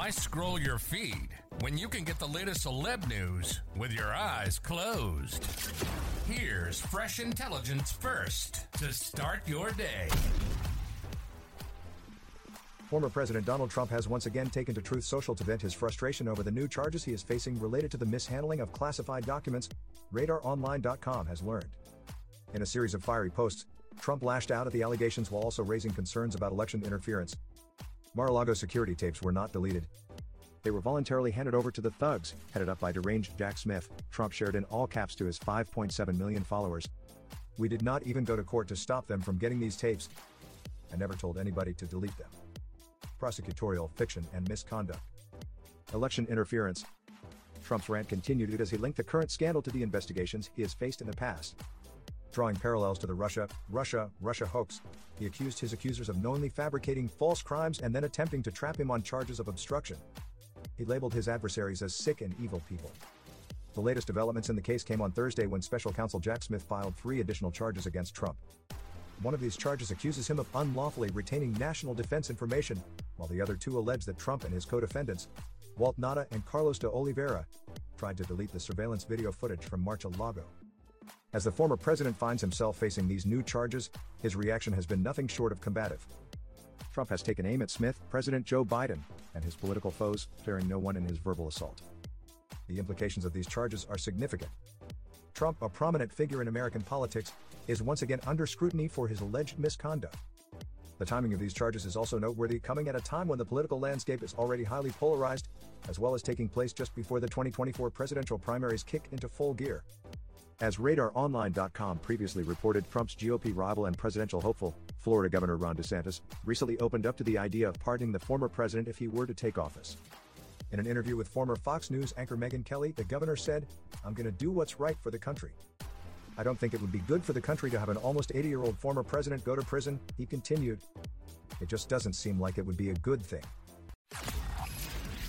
Why scroll your feed when you can get the latest celeb news with your eyes closed? Here's fresh intelligence first to start your day. Former President Donald Trump has once again taken to Truth Social to vent his frustration over the new charges he is facing related to the mishandling of classified documents, RadarOnline.com has learned. In a series of fiery posts, Trump lashed out at the allegations while also raising concerns about election interference. Mar-a-Lago security tapes were not deleted. They were voluntarily handed over to the thugs, headed up by deranged Jack Smith, Trump shared in all caps to his 5.7 million followers. We did not even go to court to stop them from getting these tapes. I never told anybody to delete them. Prosecutorial fiction and misconduct. Election interference. Trump's rant continued as he linked the current scandal to the investigations he has faced in the past. Drawing parallels to the Russia, Russia, Russia hoax, he accused his accusers of knowingly fabricating false crimes and then attempting to trap him on charges of obstruction. He labeled his adversaries as sick and evil people. The latest developments in the case came on Thursday when special counsel Jack Smith filed three additional charges against Trump. One of these charges accuses him of unlawfully retaining national defense information, while the other two allege that Trump and his co-defendants, Walt Nauta and Carlos de Oliveira, tried to delete the surveillance video footage from Mar-a-Lago. As the former president finds himself facing these new charges, his reaction has been nothing short of combative. Trump has taken aim at Smith, President Joe Biden, and his political foes, sparing no one in his verbal assault. The implications of these charges are significant. Trump, a prominent figure in American politics, is once again under scrutiny for his alleged misconduct. The timing of these charges is also noteworthy, coming at a time when the political landscape is already highly polarized, as well as taking place just before the 2024 presidential primaries kick into full gear. As RadarOnline.com previously reported, Trump's GOP rival and presidential hopeful, Florida Governor Ron DeSantis, recently opened up to the idea of pardoning the former president if he were to take office. In an interview with former Fox News anchor Megyn Kelly, the governor said, I'm going to do what's right for the country. I don't think it would be good for the country to have an almost 80 year old former president go to prison, he continued. It just doesn't seem like it would be a good thing.